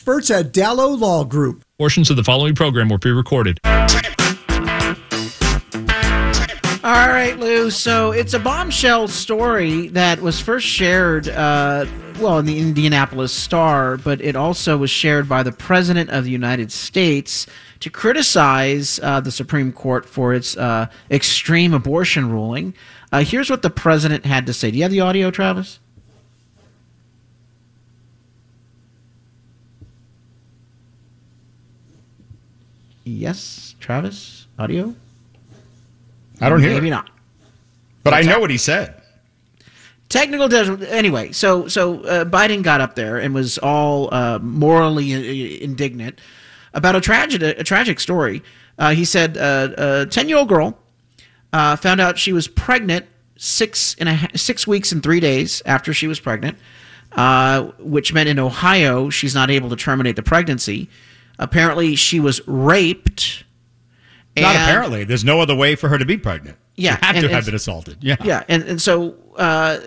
Experts at Dallow Law Group. Portions of the following program were pre-recorded. All right, Lou. So it's a bombshell story that was first shared, uh, well, in the Indianapolis Star, but it also was shared by the President of the United States to criticize uh, the Supreme Court for its uh, extreme abortion ruling. Uh, here's what the President had to say. Do you have the audio, Travis? Yes, Travis, audio. I don't hear. Maybe it. not. But I know what he said. Technical anyway. So so uh, Biden got up there and was all uh, morally indignant about a tragic a tragic story. Uh, he said uh, a ten year old girl uh, found out she was pregnant six and a six weeks and three days after she was pregnant, uh, which meant in Ohio she's not able to terminate the pregnancy. Apparently, she was raped. Not apparently. There's no other way for her to be pregnant. Yeah, She had and to have been assaulted. Yeah. Yeah, and, and so uh,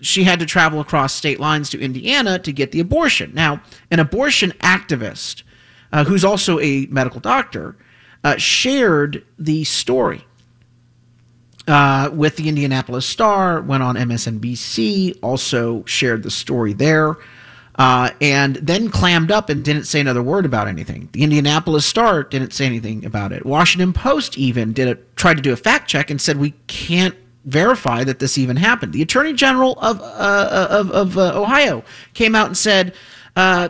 she had to travel across state lines to Indiana to get the abortion. Now, an abortion activist uh, who's also a medical doctor uh, shared the story uh, with the Indianapolis Star, went on MSNBC, also shared the story there. Uh, and then clammed up and didn't say another word about anything. The Indianapolis Star didn't say anything about it. Washington Post even did a tried to do a fact check and said we can't verify that this even happened. The Attorney General of uh, of, of uh, Ohio came out and said uh,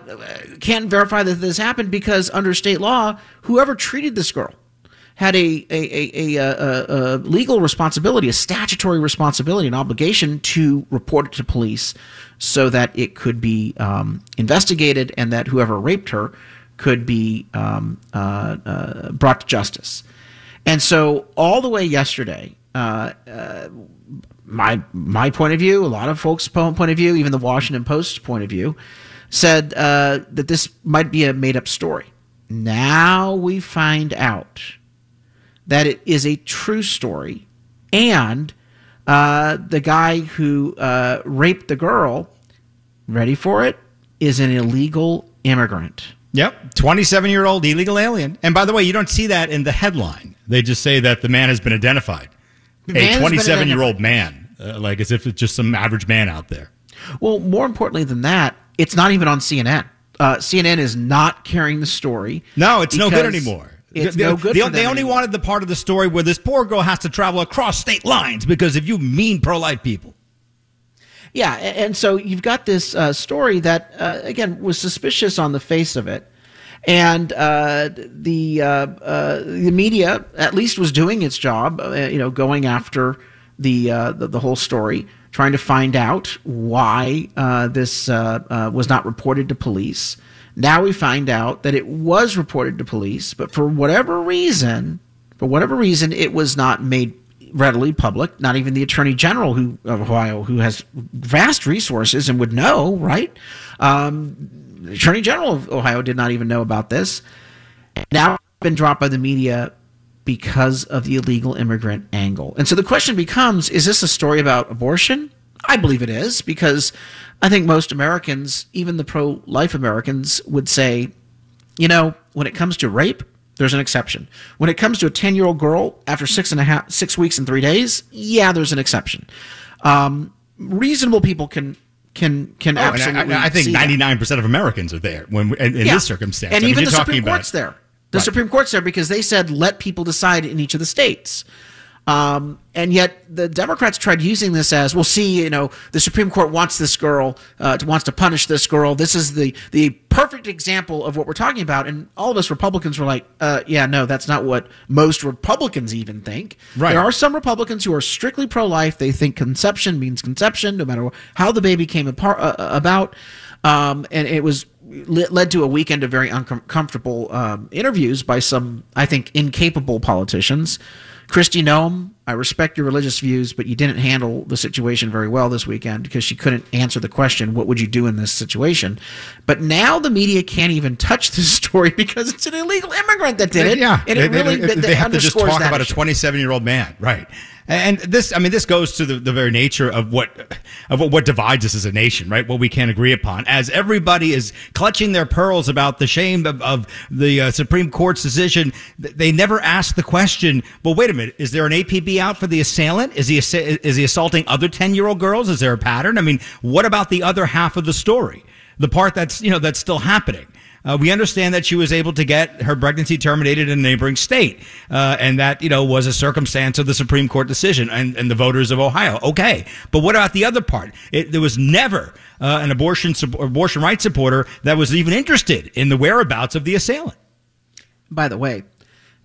can't verify that this happened because under state law, whoever treated this girl had a a, a, a, a, a legal responsibility, a statutory responsibility, an obligation to report it to police so that it could be um, investigated and that whoever raped her could be um, uh, uh, brought to justice. And so, all the way yesterday, uh, uh, my my point of view, a lot of folks' point of view, even the Washington Post's point of view, said uh, that this might be a made up story. Now we find out that it is a true story, and uh, the guy who uh, raped the girl, ready for it, is an illegal immigrant. Yep. 27 year old illegal alien. And by the way, you don't see that in the headline. They just say that the man has been identified. The a 27 year old man. Uh, like as if it's just some average man out there. Well, more importantly than that, it's not even on CNN. Uh, CNN is not carrying the story. No, it's no good anymore. It's they, no good. For they only anymore. wanted the part of the story where this poor girl has to travel across state lines because if you mean pro life people. Yeah, and so you've got this uh, story that uh, again was suspicious on the face of it, and uh, the uh, uh, the media at least was doing its job, uh, you know, going after the, uh, the the whole story, trying to find out why uh, this was not reported to police. Now we find out that it was reported to police, but for whatever reason, for whatever reason, it was not made readily public. Not even the Attorney General who of Ohio, who has vast resources and would know, right? Um, the Attorney General of Ohio did not even know about this. Now it's been dropped by the media because of the illegal immigrant angle. And so the question becomes: Is this a story about abortion? I believe it is because I think most Americans, even the pro-life Americans, would say, you know, when it comes to rape, there's an exception. When it comes to a 10 year old girl after six and a half, six weeks and three days, yeah, there's an exception. Um, reasonable people can can can Oh, absolutely. I, I think 99% of Americans are there when in, in Yeah. this circumstance. And I even you're the Supreme about- Court's there. The Right. Supreme Court's there because they said let people decide in each of the states. Um, and yet the Democrats tried using this as, well, see, you know, the Supreme Court wants this girl, uh, wants to punish this girl. This is the the perfect example of what we're talking about. And all of us Republicans were like, uh, yeah, no, that's not what most Republicans even think. Right. There are some Republicans who are strictly pro life. They think conception means conception, no matter how the baby came apart, uh, about. Um, and it was led to a weekend of very uncomfortable um, interviews by some, I think, incapable politicians. Kristi Noem, I respect your religious views, but you didn't handle the situation very well this weekend because she couldn't answer the question, what would you do in this situation? But now the media can't even touch this story because it's an illegal immigrant that did it. Yeah, And they, it really they, that- they have to just talk about a 27 year old man, right? And this, I mean, this goes to the, the very nature of what of what, what divides us as a nation, right? What we can't agree upon. As everybody is clutching their pearls about the shame of, of the uh, Supreme Court's decision, they never ask the question. Well, wait a minute. Is there an APB out for the assailant? Is he is he assaulting other ten year old girls? Is there a pattern? I mean, what about the other half of the story? The part that's you know that's still happening. Uh, we understand that she was able to get her pregnancy terminated in a neighboring state, uh, and that you know was a circumstance of the Supreme Court decision and, and the voters of Ohio. Okay, but what about the other part? It, there was never uh, an abortion abortion rights supporter that was even interested in the whereabouts of the assailant. By the way,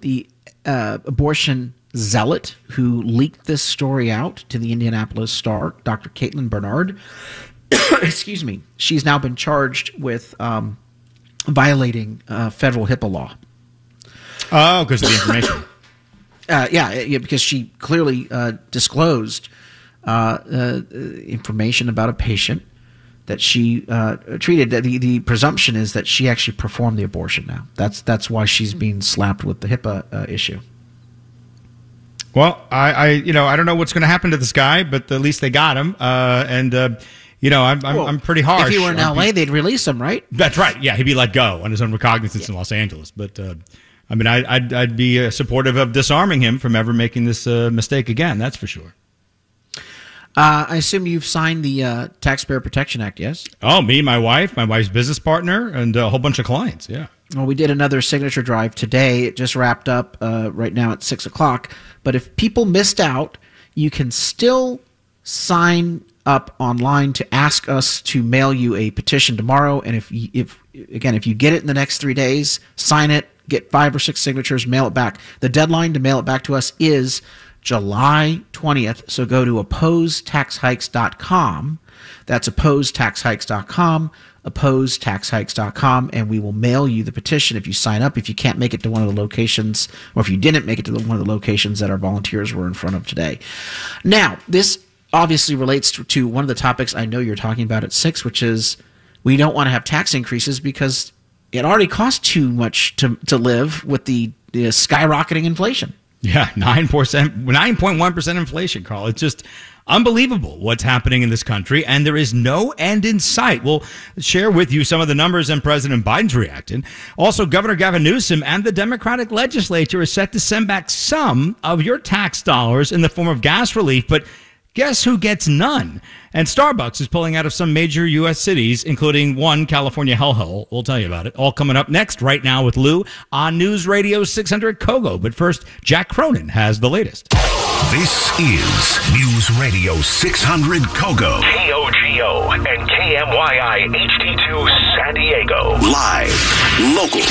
the uh, abortion zealot who leaked this story out to the Indianapolis Star, Dr. Caitlin Bernard. excuse me. She's now been charged with um, violating uh, federal HIPAA law. Oh, because of the information. uh, yeah, yeah, because she clearly uh, disclosed uh, uh, information about a patient that she uh, treated. The, the presumption is that she actually performed the abortion. Now that's that's why she's being slapped with the HIPAA issue. Well, I, I, you know I don't know what's going to happen to this guy, but at least they got him, and you know, I'm, I'm, well, I'm pretty harsh. If he were in L.A., they'd release him, right? That's right. Yeah, he'd be let go on his own recognizance yeah. in Los Angeles. But uh, I mean, I, would I'd be uh, supportive of disarming him from ever making this uh, mistake again. That's for sure. Uh, I assume you've signed the uh, Taxpayer Protection Act, yes? Oh, me, my wife, my wife's business partner, and a whole bunch of clients. Yeah. Well, we did another signature drive today. It just wrapped up uh, right now at six o'clock. But if people missed out, you can still sign up online to ask us to mail you a petition tomorrow. And if if again if you get it in the next three days, sign it, get five or six signatures, mail it back. The deadline to mail it back to us is July 20th. So go to opposetaxhikes.com. That's opposetaxhikes.com, opposetaxhikes.com, and we will mail you the petition if you sign up. If you can't make it to one of the locations, or if you didn't make it to the, one of the locations that our volunteers were in front of today. Now, this obviously relates to, one of the topics I know you're talking about at six, which is we don't want to have tax increases because it already costs too much to, to live with the, the skyrocketing inflation. Yeah, 9%, 9.1% inflation, Carl. It's just unbelievable what's happening in this country, and there is no end in sight. We'll share with you some of the numbers and President Biden's reacting. Also, Governor Gavin Newsom and the Democratic legislature is set to send back some of your tax dollars in the form of gas relief, but Guess who gets none? And Starbucks is pulling out of some major U.S. cities, including one California hellhole. We'll tell you about it. All coming up next, right now with Lou on News Radio 600 Kogo. But first, Jack Cronin has the latest. This is News Radio 600 Kogo. KOGO and KMYI HD2 San Diego. Live, local,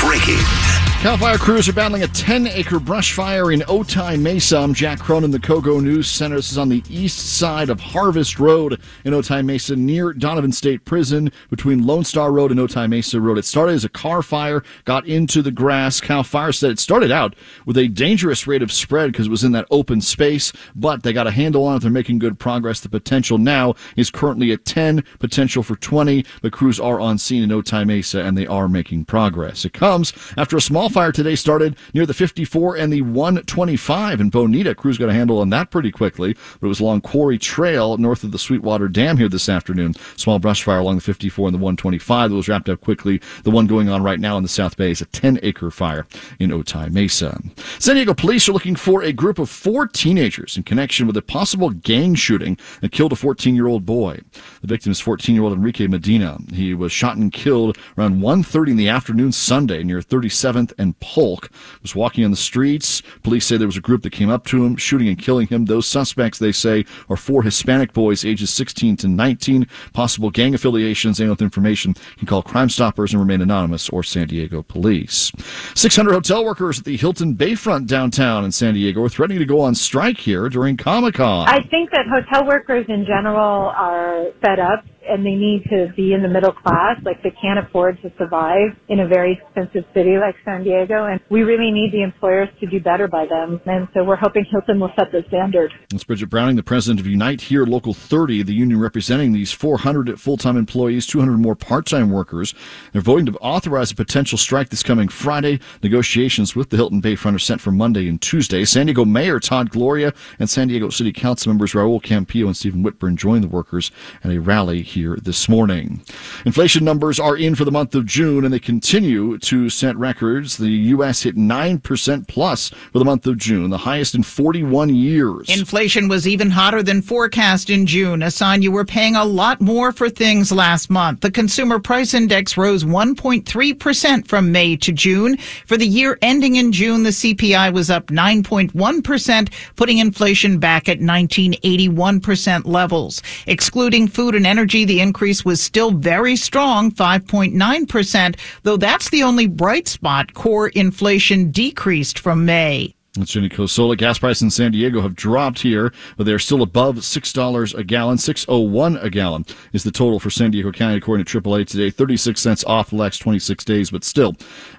breaking. Cal Fire crews are battling a 10 acre brush fire in Otay Mesa. I'm Jack Cronin, the Kogo News Center. This is on the east side of Harvest Road in Otay Mesa near Donovan State Prison between Lone Star Road and Otay Mesa Road. It started as a car fire, got into the grass. Cal Fire said it started out with a dangerous rate of spread because it was in that open space, but they got a handle on it. They're making good progress. The potential now is currently at 10, potential for 20. The crews are on scene in Otay Mesa and they are making progress. It comes after a small fire today started near the 54 and the 125 in Bonita. Crews got a handle on that pretty quickly, but it was along Quarry Trail north of the Sweetwater Dam here this afternoon. Small brush fire along the 54 and the 125 that was wrapped up quickly. The one going on right now in the South Bay is a 10 acre fire in Otay Mesa. San Diego police are looking for a group of four teenagers in connection with a possible gang shooting that killed a 14 year old boy. The victim is 14 year old Enrique Medina. He was shot and killed around 1.30 in the afternoon Sunday near 37th and Polk. Was walking on the streets. Police say there was a group that came up to him, shooting and killing him. Those suspects, they say, are four Hispanic boys ages 16 to 19. Possible gang affiliations. Anyone with information can call Crime Stoppers and remain anonymous or San Diego Police. 600 hotel workers at the Hilton Bayfront downtown in San Diego are threatening to go on strike here during Comic Con. I think that hotel workers in general are fed up and they need to be in the middle class. Like they can't afford to survive in a very expensive city like San Diego. And we really need the employers to do better by them. And so we're hoping Hilton will set the standard. That's Brigette Browning, the president of Unite Here Local 30, the union representing these 400 full time employees, 200 more part time workers. They're voting to authorize a potential strike this coming Friday. Negotiations with the Hilton Bayfront are set for Monday and Tuesday. San Diego Mayor Todd Gloria and San Diego City Council members Raul Campillo and Stephen Whitburn joined the workers at a rally here this morning. Inflation numbers are in for the month of June and they continue to set records. The U.S. hit 9% plus for the month of June, the highest in 41 years. Inflation was even hotter than forecast in June, a sign you were paying a lot more for things last month. The Consumer Price Index rose 1.3% from May to June. For the year ending in June, the CPI was up 9.1%, putting inflation back at 1981% levels. Excluding food and energy, the increase was still very strong, 5.9%, though that's the only bright spot. Core inflation decreased from May. That's Jenny Cosola. Gas prices in San Diego have dropped here, but they're still above $6 a gallon. 601 a gallon is the total for San Diego County, according to AAA today. 36 cents off the last 26 days, but still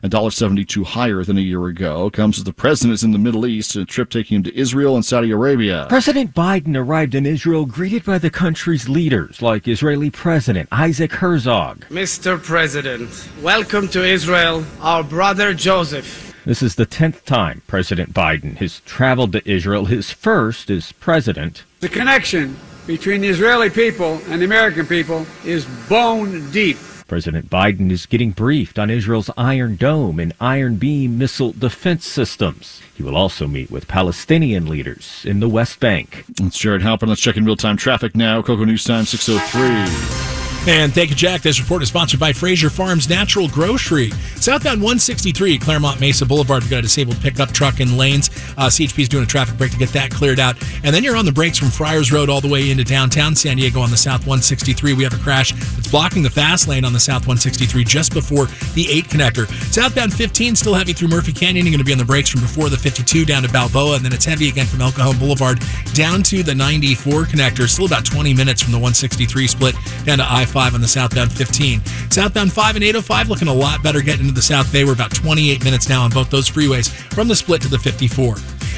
$1.72 higher than a year ago. Comes as the president is in the Middle East, a trip taking him to Israel and Saudi Arabia. President Biden arrived in Israel greeted by the country's leaders, like Israeli President Isaac Herzog. Mr. President, welcome to Israel, our brother Joseph. This is the 10th time President Biden has traveled to Israel, his first as president. The connection between the Israeli people and the American people is bone deep. President Biden is getting briefed on Israel's Iron Dome and Iron Beam missile defense systems. He will also meet with Palestinian leaders in the West Bank. It's Jared Halpern. Let's check in real time traffic now. Kogo News Time 603. And thank you, Jack. This report is sponsored by Frazier Farms Natural Grocery. Southbound 163, Claremont Mesa Boulevard. We've got a disabled pickup truck in lanes. Uh, CHP is doing a traffic break to get that cleared out. And then you're on the brakes from Friars Road all the way into downtown San Diego on the South 163. We have a crash that's blocking the fast lane on the South 163 just before the 8 connector. Southbound 15 still heavy through Murphy Canyon. You're going to be on the brakes from before the 52 down to Balboa. And then it's heavy again from El Cajon Boulevard down to the 94 connector. Still about 20 minutes from the 163 split down to I 5 on the southbound 15. Southbound 5 and 805 looking a lot better getting into the South Bay. We're about 28 minutes now on both those freeways from the split to the 54.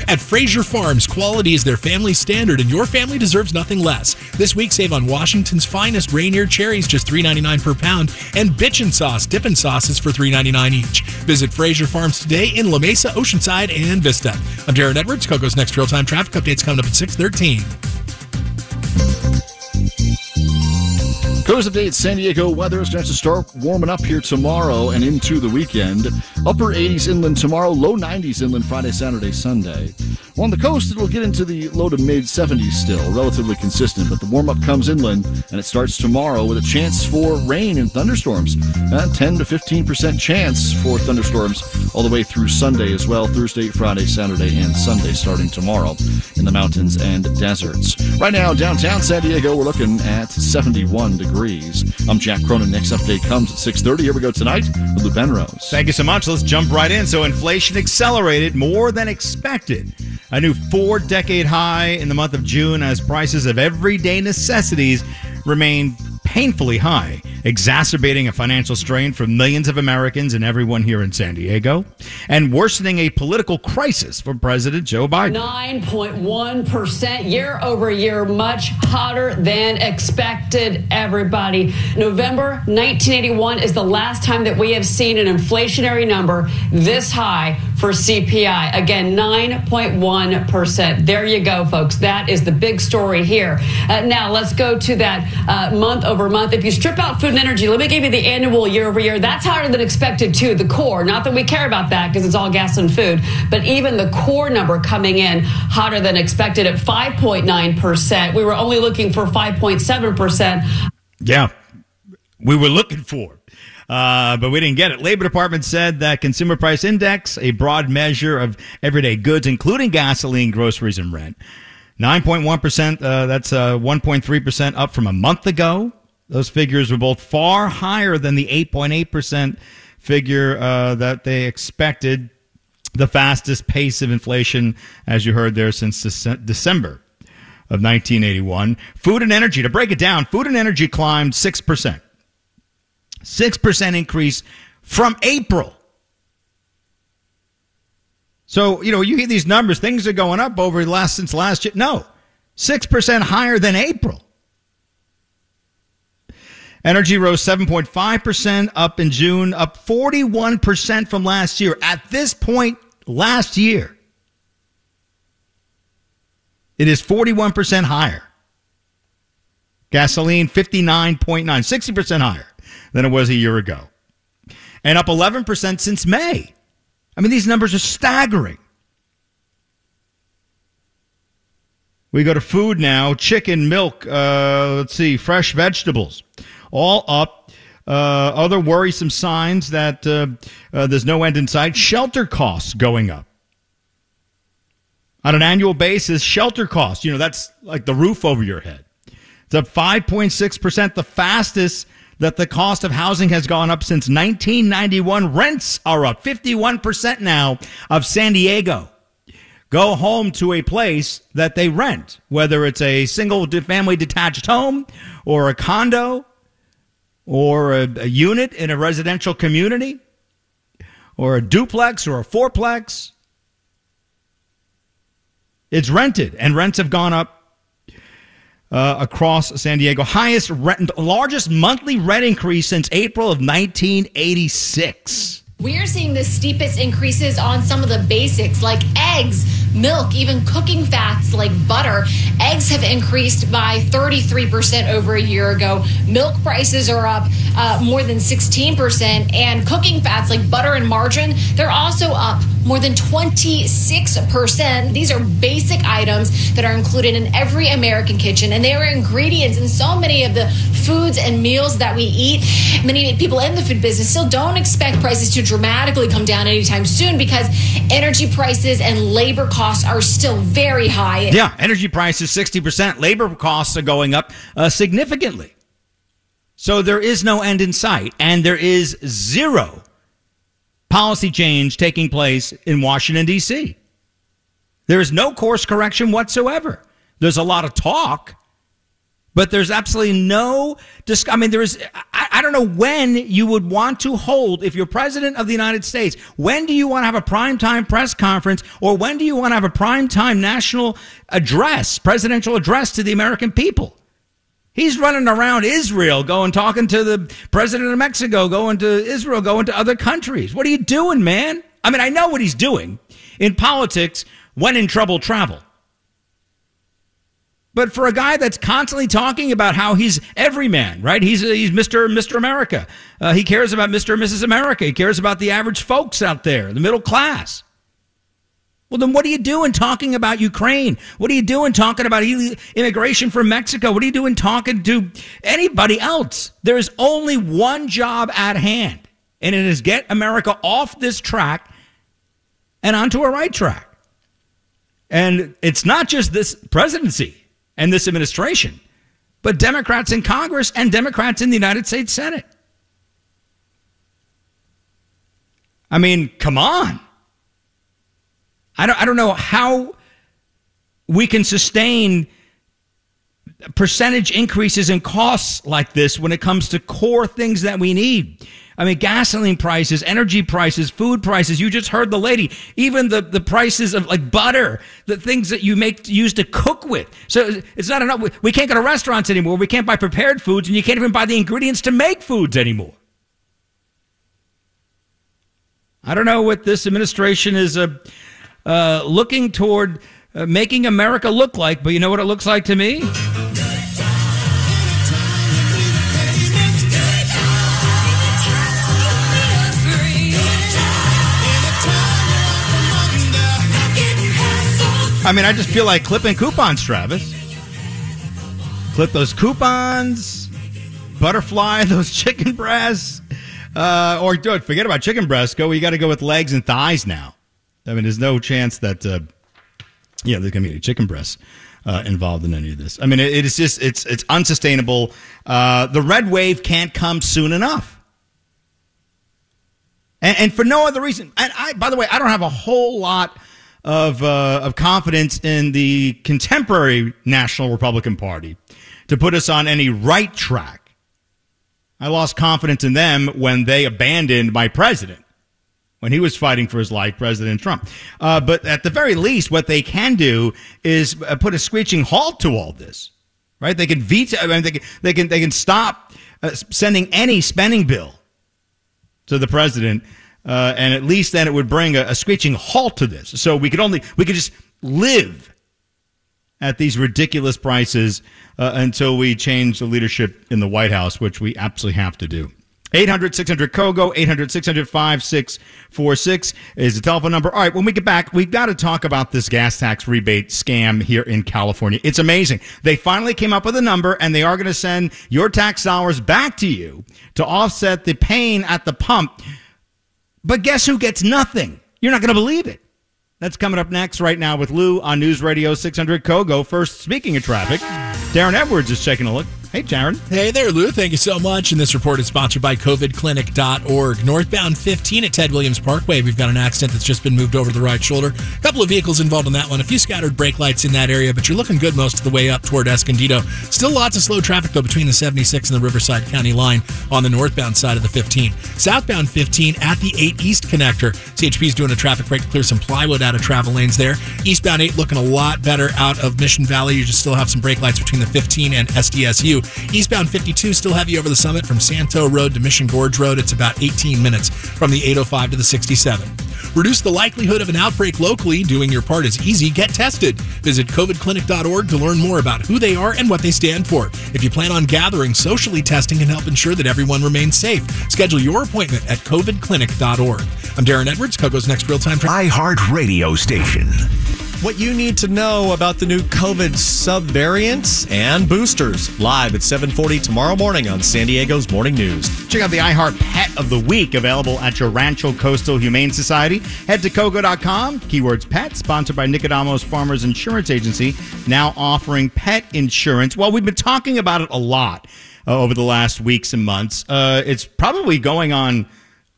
At Frazier Farms, quality is their family standard, and your family deserves nothing less. This week, save on Washington's finest Rainier cherries, just $3.99 per pound, and bitchin' sauce, dippin' sauces for $3.99 each. Visit Frazier Farms today in La Mesa, Oceanside, and Vista. I'm Jared Edwards. Kogo's next real-time traffic updates coming up at 613. Coast update San Diego weather is going to start warming up here tomorrow and into the weekend. Upper 80s inland tomorrow, low 90s inland Friday, Saturday, Sunday. On the coast, it'll get into the low to mid 70s still, relatively consistent, but the warm up comes inland and it starts tomorrow with a chance for rain and thunderstorms. A 10 to 15% chance for thunderstorms all the way through Sunday as well, Thursday, Friday, Saturday, and Sunday starting tomorrow in the mountains and deserts. Right now, downtown San Diego, we're looking at 71 degrees degrees. I'm Jack Cronin. Next update comes at 6.30. Here we go tonight with Lou Penrose. Thank you so much. Let's jump right in. So inflation accelerated more than expected. A new four-decade high in the month of June as prices of everyday necessities remain painfully high, exacerbating a financial strain for millions of Americans and everyone here in San Diego, and worsening a political crisis for President Joe Biden. 9.1% year over year, much hotter than expected, everybody. November 1981 is the last time that we have seen an inflationary number this high for CPI. Again, 9.1%. There you go, folks. That is the big story here. Uh, now, let's go to that uh, month over month. If you strip out food and energy, let me give you the annual year over year. That's higher than expected, too. The core. Not that we care about that because it's all gas and food, but even the core number coming in hotter than expected at 5.9%. We were only looking for 5.7%. Yeah, we were looking for. Uh, but we didn't get it. Labor Department said that Consumer Price Index, a broad measure of everyday goods, including gasoline, groceries, and rent, 9.1%, uh, that's uh, 1.3% up from a month ago. Those figures were both far higher than the 8.8% figure uh, that they expected, the fastest pace of inflation, as you heard there, since Dece- December. of 1981. Food and energy, to break it down, food and energy climbed 6%. 6% increase from April. So, you know, you hear these numbers, things are going up over last since last year. No. 6% higher than April. Energy rose 7.5% up in June, up 41% from last year. At this point last year, it is 41% higher. Gasoline 59.9, 60% higher than it was a year ago. And up 11% since May. I mean, these numbers are staggering. We go to food now chicken, milk, uh, let's see, fresh vegetables, all up. Uh, other worrisome signs that uh, uh, there's no end in sight. Shelter costs going up. On an annual basis, shelter costs, you know, that's like the roof over your head. It's up 5.6%, the fastest that the cost of housing has gone up since 1991. Rents are up 51% now of San Diego. Go home to a place that they rent, whether it's a single family detached home or a condo or a, a unit in a residential community or a duplex or a fourplex. It's rented, and rents have gone up uh, across San Diego. Highest rent, largest monthly rent increase since April of 1986. We are seeing the steepest increases on some of the basics like eggs, milk, even cooking fats like butter. Eggs have increased by 33% over a year ago. Milk prices are up uh, more than 16%. And cooking fats like butter and margarine, they're also up more than 26%. These are basic items that are included in every American kitchen, and they are ingredients in so many of the foods and meals that we eat. Many people in the food business still don't expect prices to dramatically come down anytime soon because energy prices and labor costs are still very high. Yeah, energy prices 60%, labor costs are going up uh, significantly. So there is no end in sight, and there is zero policy change taking place in Washington, D.C. There is no course correction whatsoever. There's a lot of talk, but there's absolutely no. I mean, there is. I, I don't know when you would want to hold, if you're president of the United States, when do you want to have a primetime press conference or when do you want to have a primetime national address, presidential address to the American people? He's running around Israel, going talking to the president of Mexico, going to Israel, going to other countries. What are you doing, man? I mean, I know what he's doing. In politics, when in trouble, travel. But for a guy that's constantly talking about how he's every man, right? He's he's Mr. Mr. America. Uh, he cares about Mr. and Mrs. America. He cares about the average folks out there, the middle class. Well, then what are you doing talking about Ukraine? What are you doing talking about immigration from Mexico? What are you doing talking to anybody else? There is only one job at hand, and it is get America off this track and onto a right track. And it's not just this presidency and this administration, but Democrats in Congress and Democrats in the United States Senate. I mean, come on. I don't, I don't know how we can sustain percentage increases in costs like this when it comes to core things that we need. I mean, gasoline prices, energy prices, food prices. You just heard the lady. Even the, the prices of like butter, the things that you make use to cook with. So it's not enough. We can't go to restaurants anymore. We can't buy prepared foods, and you can't even buy the ingredients to make foods anymore. I don't know what this administration is. Uh, uh, looking toward uh, making America look like, but you know what it looks like to me? I mean, I just feel like clipping coupons, Travis. Clip those coupons, butterfly those chicken breasts, uh, or do it. Forget about chicken breasts. Go. You got to go with legs and thighs now. I mean, there's no chance that, uh, yeah, there's to be any chicken breasts uh, involved in any of this. I mean, it, it is just, it's, it's unsustainable. Uh, the red wave can't come soon enough. And, and for no other reason. And I, by the way, I don't have a whole lot of uh, of confidence in the contemporary National Republican Party to put us on any right track. I lost confidence in them when they abandoned my president when he was fighting for his life, President Trump. Uh, but at the very least, what they can do is uh, put a screeching halt to all this, right? They can veto. I mean, they can they can they can stop uh, sending any spending bill to the president, uh, and at least then it would bring a, a screeching halt to this. So we could only we could just live at these ridiculous prices uh, until we change the leadership in the White House, which we absolutely have to do. 800 600 Kogo, 800 600 5646 is the telephone number. All right, when we get back, we've got to talk about this gas tax rebate scam here in California. It's amazing. They finally came up with a number and they are going to send your tax dollars back to you to offset the pain at the pump. But guess who gets nothing? You're not going to believe it. That's coming up next right now with Lou on News Radio 600 Kogo. First, speaking of traffic, Darren Edwards is taking a look. Hey, Darren. Hey there, Lou. Thank you so much. And this report is sponsored by COVIDclinic.org. Northbound 15 at Ted Williams Parkway. We've got an accident that's just been moved over to the right shoulder. A couple of vehicles involved in that one. A few scattered brake lights in that area, but you're looking good most of the way up toward Escondido. Still lots of slow traffic, though, between the 76 and the Riverside County line on the northbound side of the 15. Southbound 15 at the 8 East connector. CHP is doing a traffic break to clear some plywood out of travel lanes there. Eastbound 8 looking a lot better out of Mission Valley. You just still have some brake lights between the 15 and SDSU. Eastbound 52 still heavy over the summit from Santo Road to Mission Gorge Road. It's about 18 minutes from the 805 to the 67. Reduce the likelihood of an outbreak locally. Doing your part is easy. Get tested. Visit covidclinic.org to learn more about who they are and what they stand for. If you plan on gathering, socially testing can help ensure that everyone remains safe. Schedule your appointment at covidclinic.org. I'm Darren Edwards, Kogo's next real time. iHeart Radio Station. What you need to know about the new COVID subvariants and boosters. Live at 7:40 tomorrow morning on San Diego's Morning News. Check out the iHeart Pet of the Week available at your Rancho Coastal Humane Society. Head to Kogo.com, keywords pet, sponsored by Nicodamos Farmers Insurance Agency, now offering pet insurance. Well, we've been talking about it a lot uh, over the last weeks and months. Uh, it's probably going on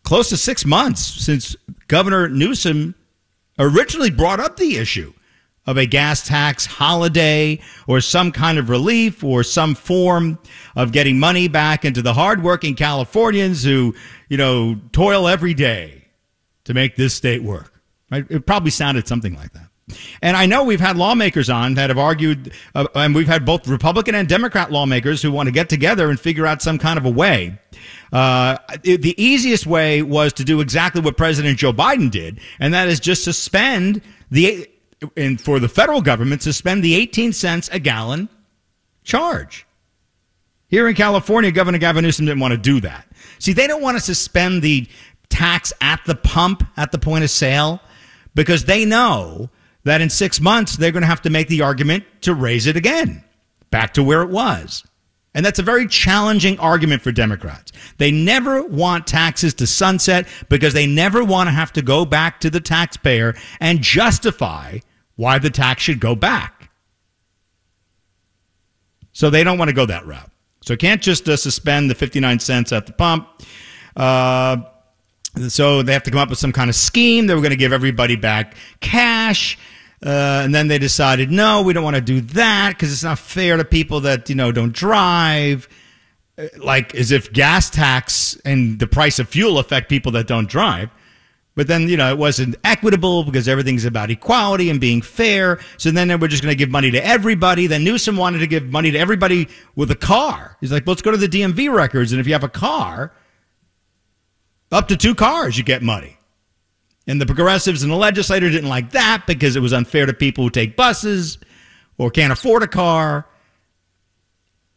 close to six months since Governor Newsom originally brought up the issue of a gas tax holiday or some kind of relief or some form of getting money back into the hardworking Californians who, you know, toil every day to make this state work. Right? It probably sounded something like that. And I know we've had lawmakers on that have argued, uh, and we've had both Republican and Democrat lawmakers who want to get together and figure out some kind of a way. Uh, it- the easiest way was to do exactly what President Joe Biden did, and that is just suspend the, and for the federal government, suspend the 18 cents a gallon charge. Here in California, Governor Gavin Newsom didn't want to do that. See, they don't want to suspend the tax at the pump, at the point of sale, because they know that in six months they're going to have to make the argument to raise it again, back to where it was. And that's a very challenging argument for Democrats. They never want taxes to sunset because they never want to have to go back to the taxpayer and justify why the tax should go back. So they don't want to go that route. So can't just uh, suspend the 59 cents at the pump. Uh, so they have to come up with some kind of scheme. that we're going to give everybody back cash. Uh, and then they decided, no, we don't want to do that because it's not fair to people that, you know, don't drive. Uh, Like as if gas tax and the price of fuel affect people that don't drive. But then, you know, it wasn't equitable because everything's about equality and being fair. So then they were just going to give money to everybody. Then Newsom wanted to give money to everybody with a car. He's like, let's go to the DMV records. And if you have a car, up to two cars, you get money. And the progressives and the legislature didn't like that because it was unfair to people who take buses or can't afford a car.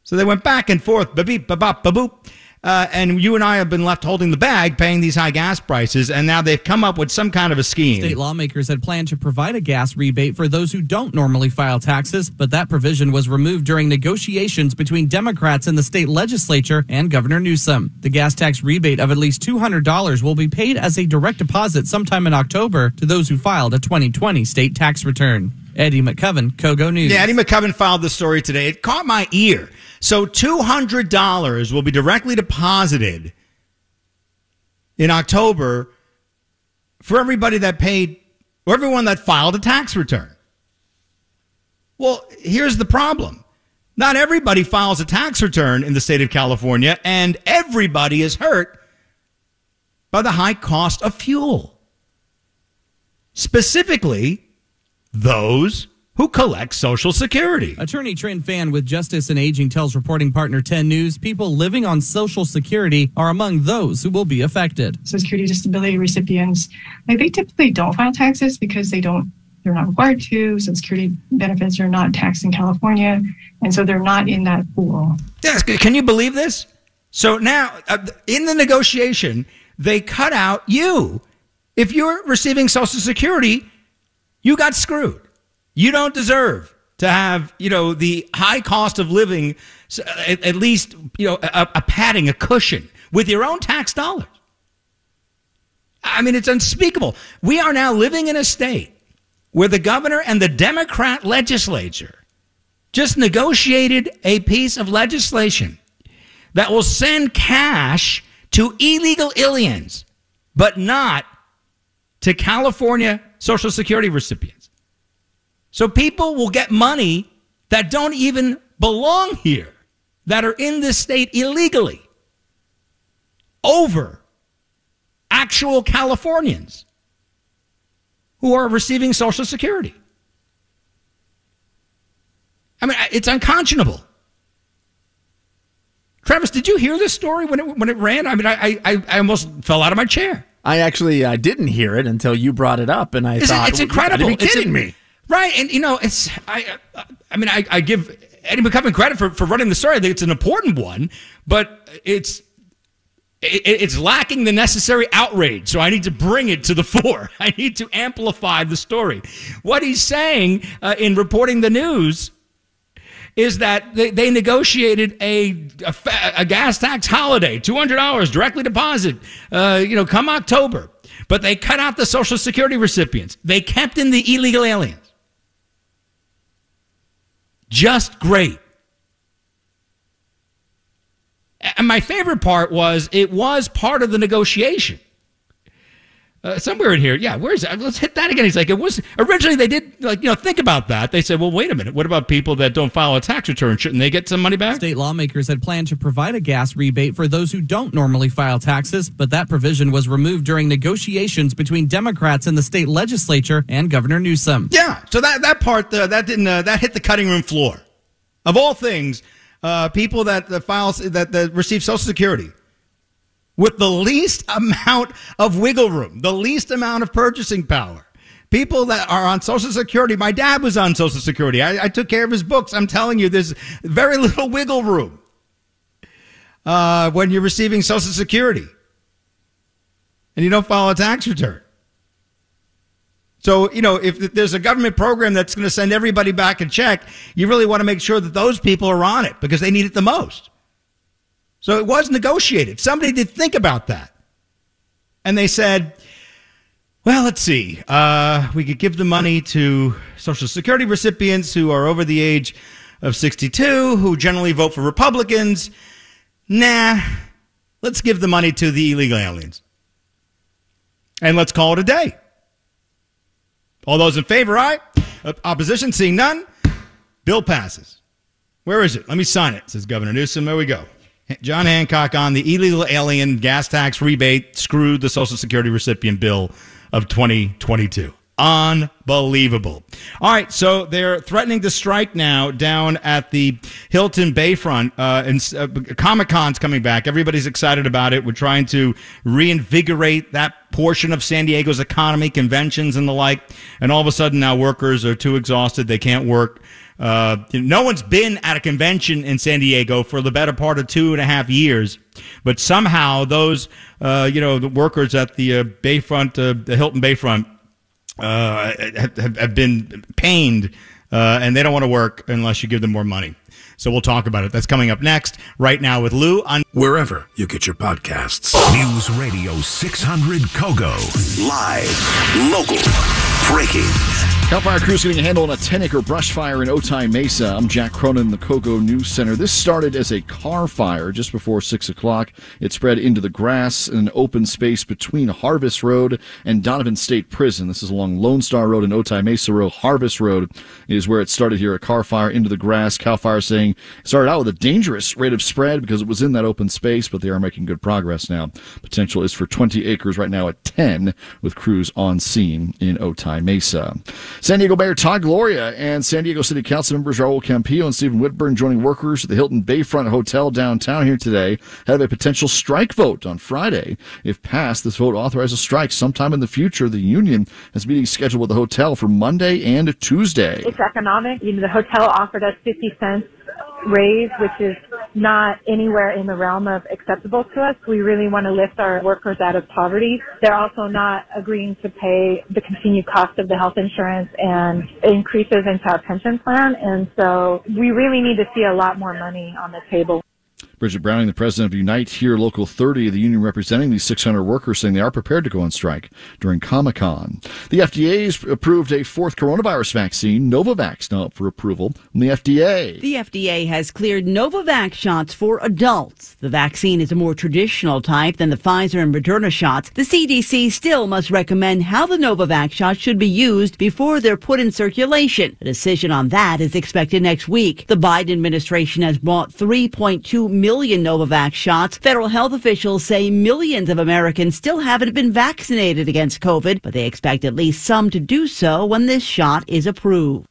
So they went back and forth, ba beep, ba bop, ba boop. Uh, and you and I have been left holding the bag, paying these high gas prices, and now they've come up with some kind of a scheme. State lawmakers had planned to provide a gas rebate for those who don't normally file taxes, but that provision was removed during negotiations between Democrats in the state legislature and Governor Newsom. The gas tax rebate of at least $200 will be paid as a direct deposit sometime in October to those who filed a 2020 state tax return. Eddie McCubbin, Kogo News. Yeah, Eddie McCubbin filed the story today. It caught my ear. So $200 will be directly deposited in October for everybody that paid or everyone that filed a tax return. Well, here's the problem. Not everybody files a tax return in the state of California, and everybody is hurt by the high cost of fuel. Specifically, those who collect Social Security. Attorney Trent Fan with Justice in Aging tells reporting partner 10 News people living on Social Security are among those who will be affected. Social Security disability recipients, like they typically don't file taxes because they don't they're not required to. Social Security benefits are not taxed in California, and so they're not in that pool. Yes, can you believe this? So now, uh, in the negotiation, they cut out you. If you're receiving Social Security, you got screwed. You don't deserve to have, you know, the high cost of living, at, at least, you know, a, a padding, a cushion with your own tax dollars. I mean, it's unspeakable. We are now living in a state where the governor and the Democrat legislature just negotiated a piece of legislation that will send cash to illegal aliens, but not to California Social Security recipients. So people will get money that don't even belong here, that are in this state illegally, over actual Californians who are receiving Social Security. I mean, it's unconscionable. Travis, did you hear this story when it when it ran? I mean, I I, I almost fell out of my chair. I actually I didn't hear it until you brought it up, and I thought it's incredible. Are You gotta It's kidding me. Right, and you know, it's I. I mean, I, I give Eddie McCubbin credit for, for running the story. I think it's an important one, but it's it, it's lacking the necessary outrage. So I need to bring it to the fore. I need to amplify the story. What he's saying uh, in reporting the news is that they, they negotiated a, a, a gas tax holiday, two hundred dollars directly deposit. Uh, you know, come October, but they cut out the Social Security recipients. They kept in the illegal aliens. Just great. And my favorite part was it was part of the negotiation. Uh, somewhere in here, yeah. Where's that? Let's hit that again. He's like, it was originally they did like you know think about that. They said, well, wait a minute. What about people that don't file a tax return? Shouldn't they get some money back? State lawmakers had planned to provide a gas rebate for those who don't normally file taxes, but that provision was removed during negotiations between Democrats in the state legislature and Governor Newsom. Yeah. So that that part uh, that didn't uh, that hit the cutting room floor. Of all things, uh, people that the files that, that receive Social Security with the least amount of wiggle room, the least amount of purchasing power. People that are on Social Security. My dad was on Social Security. I, I took care of his books. I'm telling you, there's very little wiggle room uh, when you're receiving Social Security and you don't file a tax return. So, you know, if there's a government program that's going to send everybody back a check, you really want to make sure that those people are on it because they need it the most. So it was negotiated. Somebody did think about that. And they said, well, let's see. Uh, we could give the money to Social Security recipients who are over the age of 62, who generally vote for Republicans. Nah, let's give the money to the illegal aliens. And let's call it a day. All those in favor, aye. Opposition, seeing none. Bill passes. Where is it? Let me sign it, says Governor Newsom. There we go. John Hancock on the illegal alien gas tax rebate screwed the Social Security recipient bill of 2022. Unbelievable. All right, so they're threatening to strike now down at the Hilton Bayfront. Uh, and uh, Comic Con's coming back. Everybody's excited about it. We're trying to reinvigorate that portion of San Diego's economy, conventions and the like. And all of a sudden, now workers are too exhausted. They can't work. Uh, no one's been at a convention in San Diego for the better part of two and a half years, but somehow those, uh, you know, the workers at the uh, Bayfront, uh, the Hilton Bayfront, uh, have, have been pained, uh, and they don't want to work unless you give them more money. So we'll talk about it. That's coming up next. Right now with Lou on wherever you get your podcasts. News Radio 600 Kogo. Live, local, breaking. Cal Fire crews getting a handle on a 10 acre brush fire in Otay Mesa. I'm Jack Cronin, the Kogo News Center. This started as a car fire just before 6 o'clock. It spread into the grass in an open space between Harvest Road and Donovan State Prison. This is along Lone Star Road and Otay Mesa Road. Harvest Road is where it started here. A car fire into the grass. Cal Fire saying it started out with a dangerous rate of spread because it was in that open space, but they are making good progress now. Potential is for 20 acres right now at 10 with crews on scene in Otay Mesa. San Diego Mayor Todd Gloria and San Diego City Council members Raul Campillo and Stephen Whitburn joining workers at the Hilton Bayfront Hotel downtown here today of a potential strike vote on Friday. If passed, this vote authorizes a strike sometime in the future. The union has meetings scheduled with the hotel for Monday and Tuesday. It's economic. You know, the hotel offered us 50 cents raise, which is not anywhere in the realm of acceptable to us. We really want to lift our workers out of poverty. They're also not agreeing to pay the continued cost of the health insurance and increases into our pension plan. And so we really need to see a lot more money on the table. Brigette Browning, the president of Unite Here Local 30, the union representing these 600 workers, saying they are prepared to go on strike during Comic Con. The FDA has approved a fourth coronavirus vaccine, Novavax, now up for approval from the FDA. The FDA has cleared Novavax shots for adults. The vaccine is a more traditional type than the Pfizer and Moderna shots. The CDC still must recommend how the Novavax shots should be used before they're put in circulation. A decision on that is expected next week. The Biden administration has bought 3.2 million Novavax shots. Federal health officials say millions of Americans still haven't been vaccinated against COVID, but they expect at least some to do so when this shot is approved.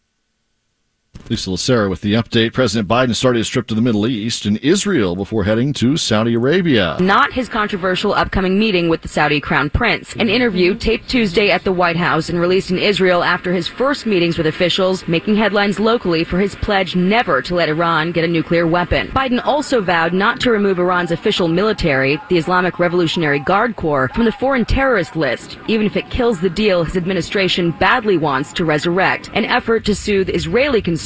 Lisa Lacera with the update. President Biden started his trip to the Middle East and Israel before heading to Saudi Arabia. Not his controversial upcoming meeting with the Saudi crown prince. An interview taped Tuesday at the White House and released in Israel after his first meetings with officials, making headlines locally for his pledge never to let Iran get a nuclear weapon. Biden also vowed not to remove Iran's official military, the Islamic Revolutionary Guard Corps, from the foreign terrorist list, even if it kills the deal his administration badly wants to resurrect, an effort to soothe Israeli concerns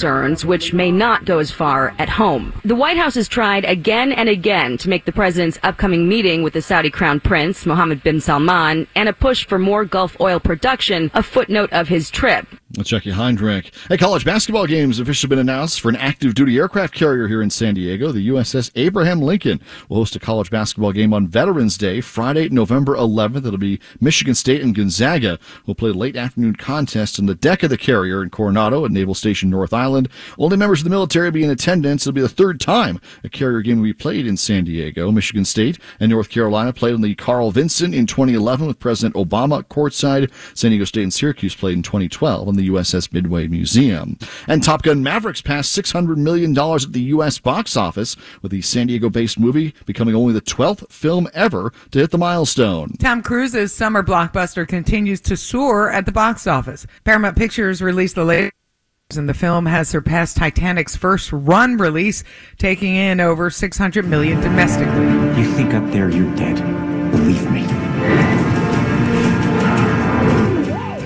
which may not go as far at home. The White House has tried again and again to make the president's upcoming meeting with the Saudi crown prince, Mohammed bin Salman, and a push for more Gulf oil production a footnote of his trip. Jacqui Heinrich. A college basketball games officially been announced for an active duty aircraft carrier here in San Diego. The USS Abraham Lincoln will host a college basketball game on Veterans Day, Friday, November 11th. It'll be Michigan State and Gonzaga will play late afternoon contest on the deck of the carrier in Coronado at Naval Station North Island. Only members of the military will be in attendance. It'll be the third time a carrier game will be played in San Diego. Michigan State and North Carolina played on the Carl Vinson in 2011 with President Obama courtside. San Diego State and Syracuse played in 2012 on the USS Midway Museum. And Top Gun Mavericks passed $600 million at the U.S. box office, with the San Diego based movie becoming only the 12th film ever to hit the milestone. Tom Cruise's summer blockbuster continues to soar at the box office. Paramount Pictures released the latest. And the film has surpassed Titanic's first run release, taking in over 600 million domestically. You think up there you're dead. Believe me.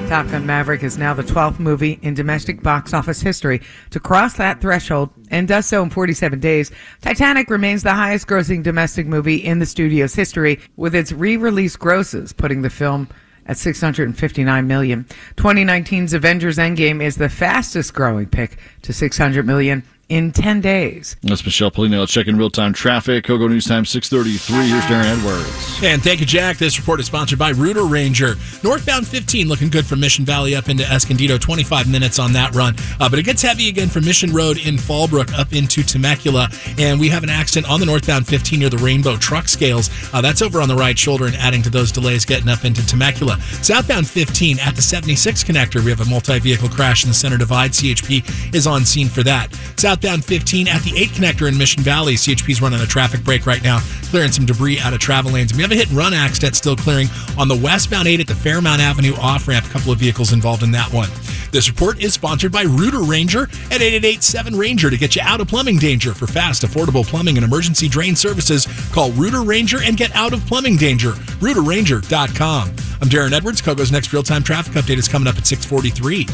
Top Gun Maverick is now the 12th movie in domestic box office history to cross that threshold and does so in 47 days. Titanic remains the highest grossing domestic movie in the studio's history with its re-release grosses putting the film at 659 million. 2019's Avengers Endgame is the fastest growing pick to 600 million in 10 days. That's Michelle Pollino. Let's check in real time traffic. Kogo News Time 633. Here's Darren Edwards. And thank you, Jack. This report is sponsored by Rooter Ranger. Northbound 15 looking good from Mission Valley up into Escondido. 25 minutes on that run. Uh, but it gets heavy again from Mission Road in Fallbrook up into Temecula. And we have an accident on the northbound 15 near the Rainbow Truck Scales. Uh, that's over on the right shoulder and adding to those delays getting up into Temecula. Southbound 15 at the 76 connector. We have a multi vehicle crash in the center divide. CHP is on scene for that. South Southbound 15 at the 8 connector in Mission Valley. CHP's running a traffic break right now, clearing some debris out of travel lanes. We have a hit and run accident still clearing on the westbound 8 at the Fairmount Avenue off ramp. A couple of vehicles involved in that one. This report is sponsored by Rooter Ranger at 888 Ranger to get you out of plumbing danger. For fast, affordable plumbing and emergency drain services, call Rooter Ranger and get out of plumbing danger. RooterRanger.com. I'm Darren Edwards. Kogo's next real time traffic update is coming up at 643.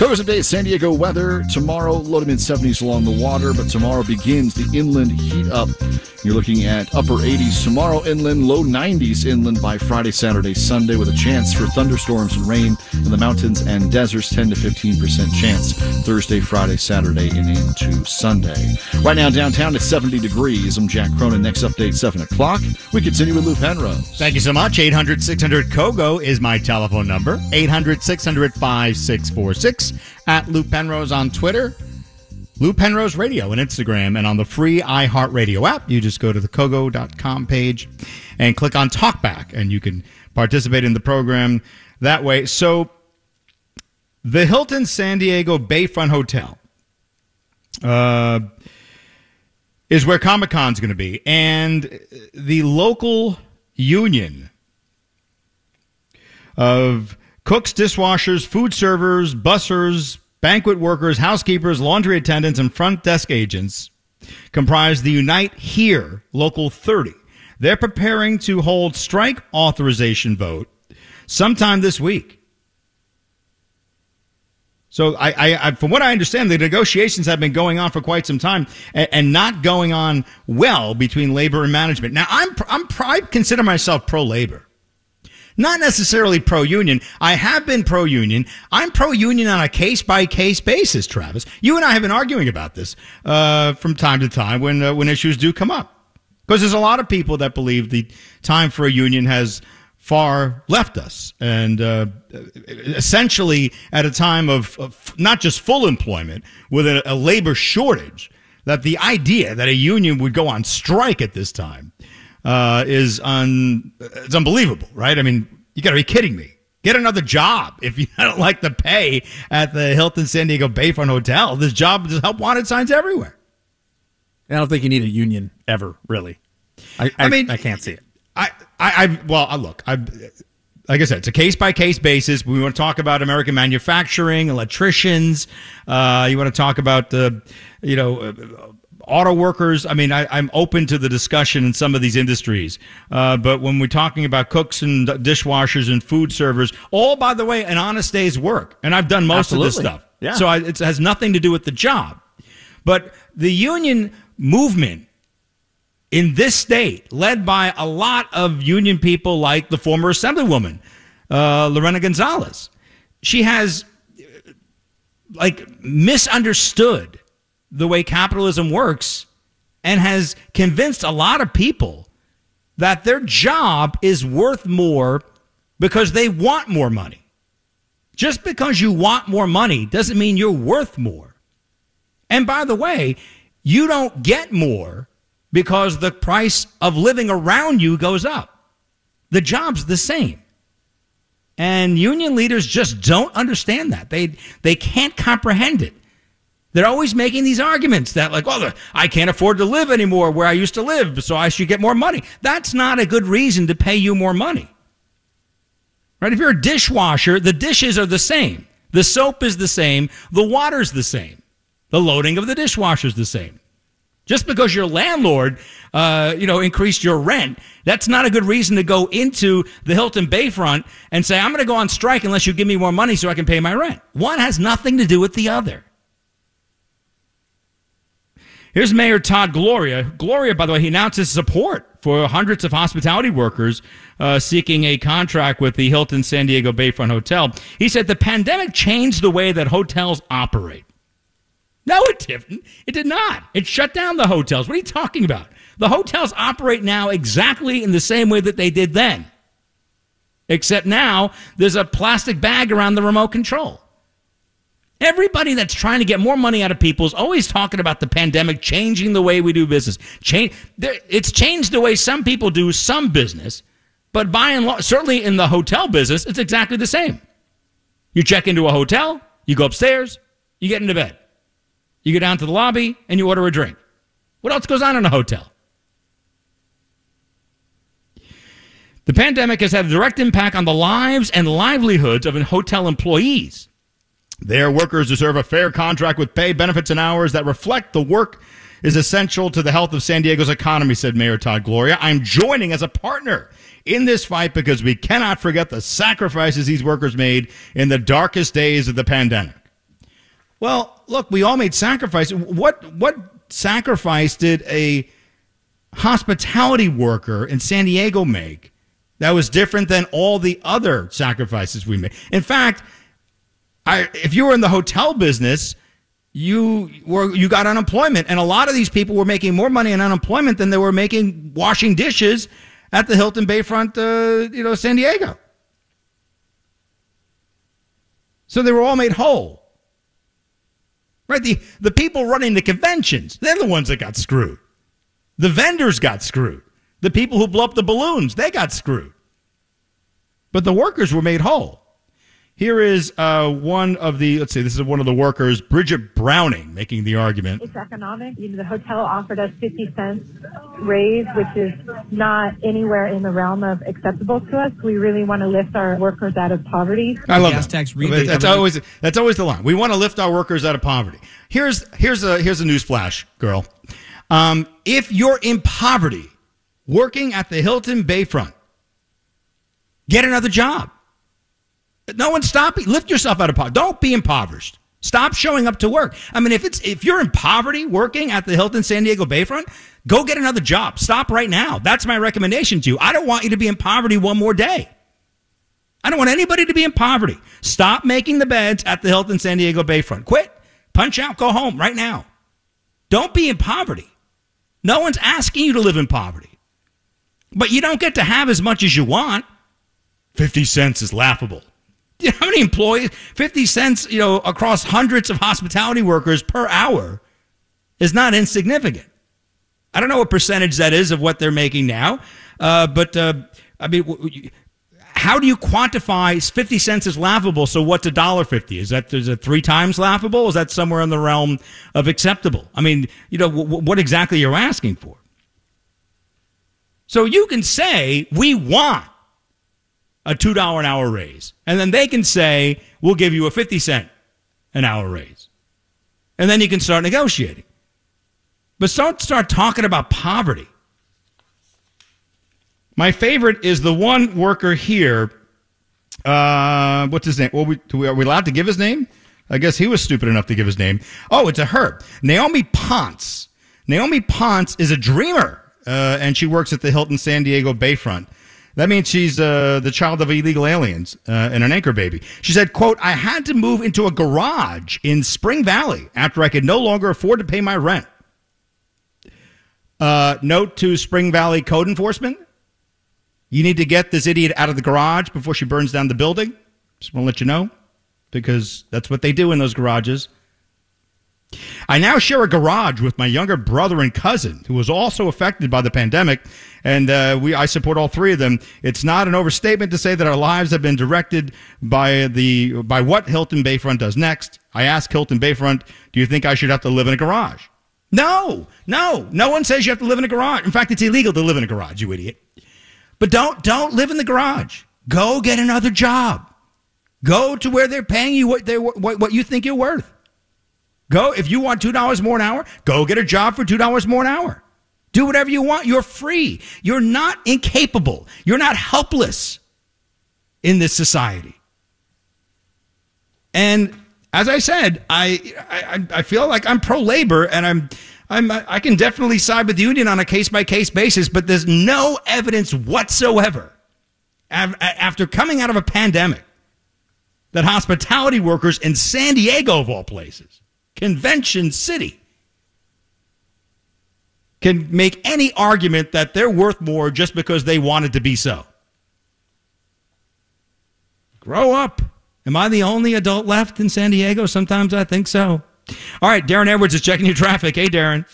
Kogo's update San Diego weather. Tomorrow, low to mid 70s along the water, but tomorrow begins the inland heat up. You're looking at upper 80s tomorrow inland, low 90s inland by Friday, Saturday, Sunday, with a chance for thunderstorms and rain in the mountains and deserts, 10 to 15% chance Thursday, Friday, Saturday, and into Sunday. Right now, downtown, it's 70 degrees. I'm Jack Cronin. Next update, 7 o'clock. We continue with Lou Penrose. Thank you so much. 800 600 KOGO is my telephone number. 800 600 5646. At Lou Penrose on Twitter. Lou Penrose Radio on Instagram and on the free iHeartRadio app. You just go to the Kogo.com page and click on Talkback, and you can participate in the program that way. So, the Hilton San Diego Bayfront Hotel uh, is where Comic Con's going to be, and the local union of cooks, dishwashers, food servers, bussers, banquet workers, housekeepers, laundry attendants, and front desk agents comprise the Unite Here Local 30. They're preparing to hold strike authorization vote sometime this week. So, I, I, I, from what I understand, the negotiations have been going on for quite some time and, and not going on well between labor and management. Now, I'm, I'm, I consider myself pro labor. Not necessarily pro union. I have been pro union. I'm pro union on a case by case basis, Travis. You and I have been arguing about this uh, from time to time when uh, when issues do come up. Because there's a lot of people that believe the time for a union has far left us. And uh, essentially, at a time of, of, not just full employment, with a, a labor shortage, that the idea that a union would go on strike at this time uh, is un, it's unbelievable, right? I mean, you got to be kidding me. Get another job if you don't like the pay at the Hilton San Diego Bayfront Hotel. This job is help wanted signs everywhere. I don't think you need a union ever, really. I, I, I mean, I can't see it. I, I, I well, I look, I, like I said, it's a case by case basis. We want to talk about American manufacturing, electricians. Uh, you want to talk about the, you know, uh, auto workers. I mean, I, am open to the discussion in some of these industries. Uh, but when we're talking about cooks and dishwashers and food servers, all by the way, an honest day's work, and I've done most Absolutely. of this stuff. Yeah. So I, it has nothing to do with the job. But the union movement in this state, led by a lot of union people like the former Assemblywoman, uh, Lorena Gonzalez, she has like misunderstood the way capitalism works and has convinced a lot of people that their job is worth more because they want more money. Just because you want more money doesn't mean you're worth more. And by the way, you don't get more because the price of living around you goes up. The job's the same. And union leaders just don't understand that. They they can't comprehend it. They're always making these arguments that, like, oh, I can't afford to live anymore where I used to live, so I should get more money. That's not a good reason to pay you more money. Right? If you're a dishwasher, the dishes are the same. The soap is the same. The water's the same. The loading of the dishwasher is the same. Just because your landlord, uh, you know, increased your rent, that's not a good reason to go into the Hilton Bayfront and say, I'm going to go on strike unless you give me more money so I can pay my rent. One has nothing to do with the other. Here's Mayor Todd Gloria. Gloria, by the way, he announced his support for hundreds of hospitality workers uh, seeking a contract with the Hilton San Diego Bayfront Hotel. He said the pandemic changed the way that hotels operate. No, it didn't. It did not. It shut down the hotels. What are you talking about? The hotels operate now exactly in the same way that they did then. Except now there's a plastic bag around the remote control. Everybody that's trying to get more money out of people is always talking about the pandemic changing the way we do business. Change, it's changed the way some people do some business, but by and large, certainly in the hotel business, it's exactly the same. You check into a hotel, you go upstairs, you get into bed. You go down to the lobby and you order a drink. What else goes on in a hotel? The pandemic has had a direct impact on the lives and livelihoods of hotel employees. Their workers deserve a fair contract with pay, benefits, and hours that reflect the work is essential to the health of San Diego's economy, said Mayor Todd Gloria. I'm joining as a partner in this fight because we cannot forget the sacrifices these workers made in the darkest days of the pandemic. Well, look, we all made sacrifices. What what sacrifice did a hospitality worker in San Diego make that was different than all the other sacrifices we made? In fact, I, if you were in the hotel business, you were you got unemployment, and a lot of these people were making more money in unemployment than they were making washing dishes at the Hilton Bayfront, uh, you know, San Diego. So they were all made whole. Right? The, the people running the conventions, they're the ones that got screwed. The vendors got screwed. The people who blow up the balloons, they got screwed. But the workers were made whole. Here is uh, one of the, let's see, this is one of the workers, Brigette Browning, making the argument. It's economic. You know, the hotel offered us 50 cents raise, which is not anywhere in the realm of acceptable to us. We really want to lift our workers out of poverty. I love gas that. tax rebate That's always that's always the line. We want to lift our workers out of poverty. Here's here's a here's a news flash, girl. Um, if you're in poverty, working at the Hilton Bayfront, get another job. No one's stopping. Lift yourself out of poverty. Don't be impoverished. Stop showing up to work. I mean, if it's if you're in poverty working at the Hilton San Diego Bayfront, go get another job. Stop right now. That's my recommendation to you. I don't want you to be in poverty one more day. I don't want anybody to be in poverty. Stop making the beds at the Hilton San Diego Bayfront. Quit. Punch out. Go home right now. Don't be in poverty. No one's asking you to live in poverty. But you don't get to have as much as you want. 50 cents is laughable. You know how many employees? 50 cents, you know, across hundreds of hospitality workers per hour is not insignificant. I don't know what percentage that is of what they're making now, uh, but uh, I mean, w- w- how do you quantify 50 cents is laughable? So what's a dollar 50? Is that is it three times laughable? Is that somewhere in the realm of acceptable? I mean, you know, w- what exactly you're asking for? So you can say we want a two dollar an hour raise, and then they can say we'll give you a 50 cent an hour raise, and then you can start negotiating. But don't start talking about poverty. My favorite is the one worker here. Uh, what's his name? Well, we, we, are we allowed to give his name? I guess he was stupid enough to give his name. Oh, it's a her. Naomi Ponce. Naomi Ponce is a dreamer, uh, and she works at the Hilton San Diego Bayfront. That means she's uh, the child of illegal aliens uh, and an anchor baby. She said, quote, I had to move into a garage in Spring Valley after I could no longer afford to pay my rent. Uh, note to Spring Valley code enforcement. You need to get this idiot out of the garage before she burns down the building. Just want to let you know because that's what they do in those garages. I now share a garage with my younger brother and cousin, who was also affected by the pandemic, and uh, we I support all three of them. It's not an overstatement to say that our lives have been directed by the by what Hilton Bayfront does next. I asked Hilton Bayfront, "Do you think I should have to live in a garage?" No, no, no one says you have to live in a garage. In fact, it's illegal to live in a garage, you idiot. But don't don't live in the garage. Go get another job. Go to where they're paying you what they what, what you think you're worth. Go if you want two dollars more an hour. Go get a job for two dollars more an hour. Do whatever you want. You're free. You're not incapable. You're not helpless in this society. And as I said, I I, I feel like I'm pro labor, and I'm I'm I can definitely side with the union on a case by case basis, but there's no evidence whatsoever after coming out of a pandemic that hospitality workers in San Diego, of all places, Convention City, can make any argument that they're worth more just because they wanted to be so. Grow up. Am I the only adult left in San Diego? Sometimes I think so. All right, Darren Edwards is checking your traffic. Hey, Darren.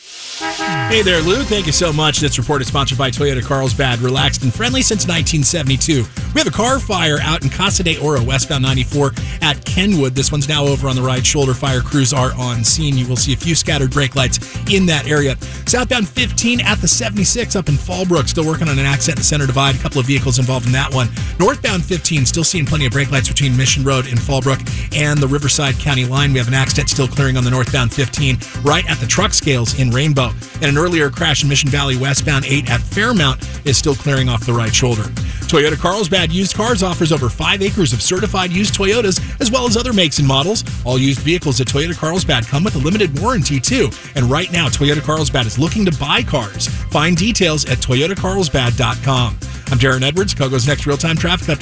Hey there, Lou. Thank you so much. This report is sponsored by Toyota Carlsbad, relaxed and friendly since 1972. We have a car fire out in Casa de Oro, westbound 94 at Kenwood. This one's now over on the right shoulder. Fire crews are on scene. You will see a few scattered brake lights in that area. Southbound 15 at the 76 up in Fallbrook, still working on an accident in the center divide. A couple of vehicles involved in that one. Northbound 15, still seeing plenty of brake lights between Mission Road and Fallbrook and the Riverside County line. We have an accident still clearing on the northbound 15 right at the truck scales in Rainbow. And an earlier crash in Mission Valley westbound 8 at Fairmount is still clearing off the right shoulder. Toyota Carlsbad Used Cars offers over five acres of certified used Toyotas, as well as other makes and models. All used vehicles at Toyota Carlsbad come with a limited warranty, too. And right now, Toyota Carlsbad is looking to buy cars. Find details at toyotacarlsbad.com. I'm Darren Edwards, Kogo's next real time traffic update.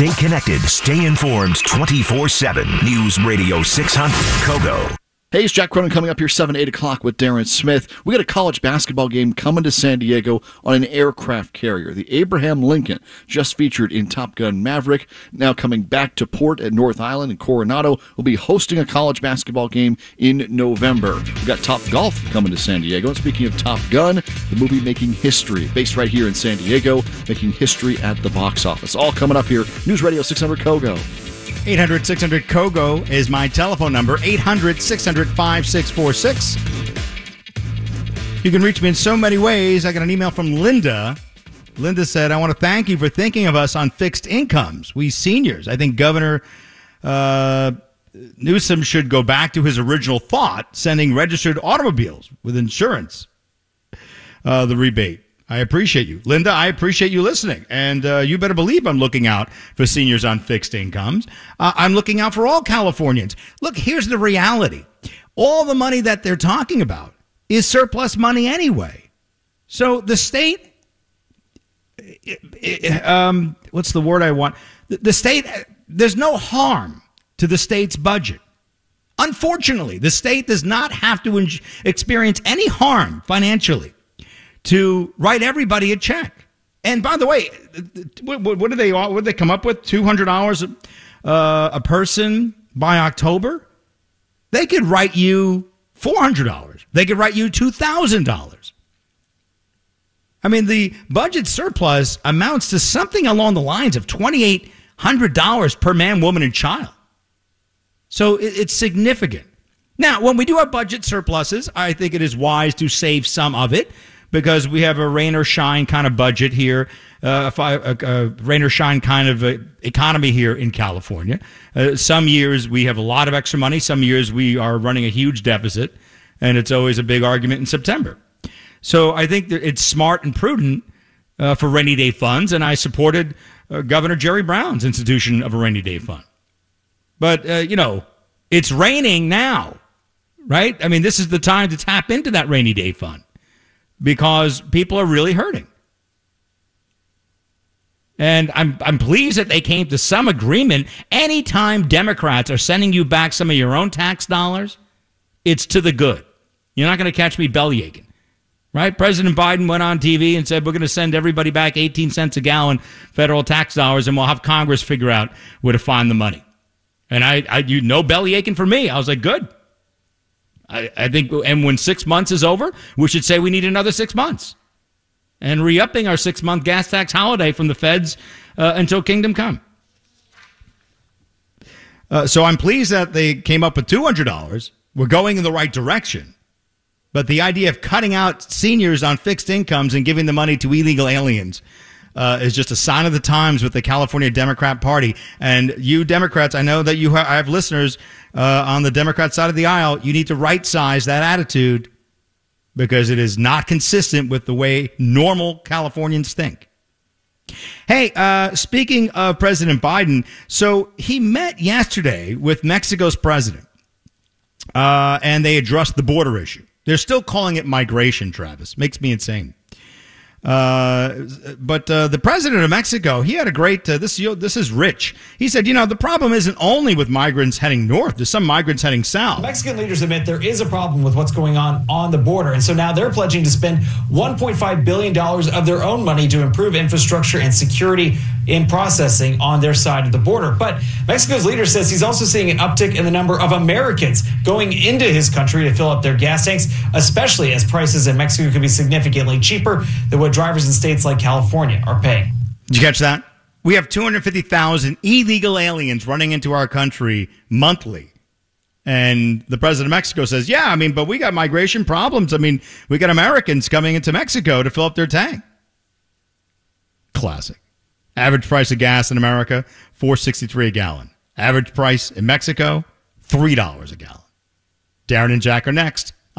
Stay connected, stay informed 24 7. News Radio 600 Kogo. Hey, it's Jack Cronin coming up here 7, 8 o'clock with Darren Smith. We got a college basketball game coming to San Diego on an aircraft carrier. The Abraham Lincoln, just featured in Top Gun Maverick, now coming back to port at North Island and Coronado, will be hosting a college basketball game in November. We got Top Golf coming to San Diego. And speaking of Top Gun, the movie making history, based right here in San Diego, making history at the box office. All coming up here. News Radio 600 Kogo. 800 600 Kogo is my telephone number. 800 600 5646. You can reach me in so many ways. I got an email from Linda. Linda said, I want to thank you for thinking of us on fixed incomes. We seniors. I think Governor uh, Newsom should go back to his original thought, sending registered automobiles with insurance uh, the rebate. I appreciate you. Linda, I appreciate you listening. And uh, you better believe I'm looking out for seniors on fixed incomes. Uh, I'm looking out for all Californians. Look, here's the reality all the money that they're talking about is surplus money anyway. So the state, um, what's the word I want? The, the state, there's no harm to the state's budget. Unfortunately, the state does not have to experience any harm financially to write everybody a check. And by the way, what, do they what did they come up with? Two hundred dollars uh, a person by October. They could write you four hundred dollars. They could write you two thousand dollars. I mean, the budget surplus amounts to something along the lines of twenty eight hundred dollars per man, woman, and child. So it, it's significant. Now, when we do have budget surpluses, I think it is wise to save some of it because we have a rain or shine kind of budget here, uh, a, a, rain or shine kind of economy here in California. Uh, some years we have a lot of extra money. Some years we are running a huge deficit, and it's always a big argument in September. So I think that it's smart and prudent uh, for rainy day funds, and I supported uh, Governor Jerry Brown's institution of a rainy day fund. But, uh, you know, it's raining now, right? I mean, this is the time to tap into that rainy day fund because people are really hurting. And I'm, I'm pleased that they came to some agreement. Anytime Democrats are sending you back some of your own tax dollars, it's to the good. You're not going to catch me bellyaching. Right? President Biden went on TV and said, We're going to send everybody back 18 cents a gallon federal tax dollars, and we'll have Congress figure out where to find the money. And I, I you no belly aching for me. I was like, Good. I, I think, and when six months is over, we should say we need another six months and re upping our six month gas tax holiday from the feds uh, until kingdom come. Uh, so I'm pleased that they came up with $200. We're going in the right direction. But the idea of cutting out seniors on fixed incomes and giving the money to illegal aliens uh, is just a sign of the times with the California Democrat Party. And you Democrats, I know that you ha- I have listeners uh, on the Democrat side of the aisle. You need to right size that attitude because it is not consistent with the way normal Californians think. Hey, uh, speaking of President Biden, so he met yesterday with Mexico's president, uh, and they addressed the border issue. They're still calling it migration, Travis. Makes me insane. Uh, but uh, the president of Mexico, he had a great. Uh, this this is rich. He said, you know, the problem isn't only with migrants heading north. There's some migrants heading south. Mexican leaders admit there is a problem with what's going on on the border, and so now they're pledging to spend 1.5 billion dollars of their own money to improve infrastructure and security in processing on their side of the border. But Mexico's leader says he's also seeing an uptick in the number of Americans going into his country to fill up their gas tanks, especially as prices in Mexico could be significantly cheaper than what drivers in states like California are paying. Did you catch that? We have 250,000 illegal aliens running into our country monthly. And the president of Mexico says, Yeah, I mean, but we got migration problems. I mean, we got Americans coming into Mexico to fill up their tank. Classic. Average price of gas in America, 463 a gallon. Average price in Mexico, $3 a gallon. Darren and Jack are next.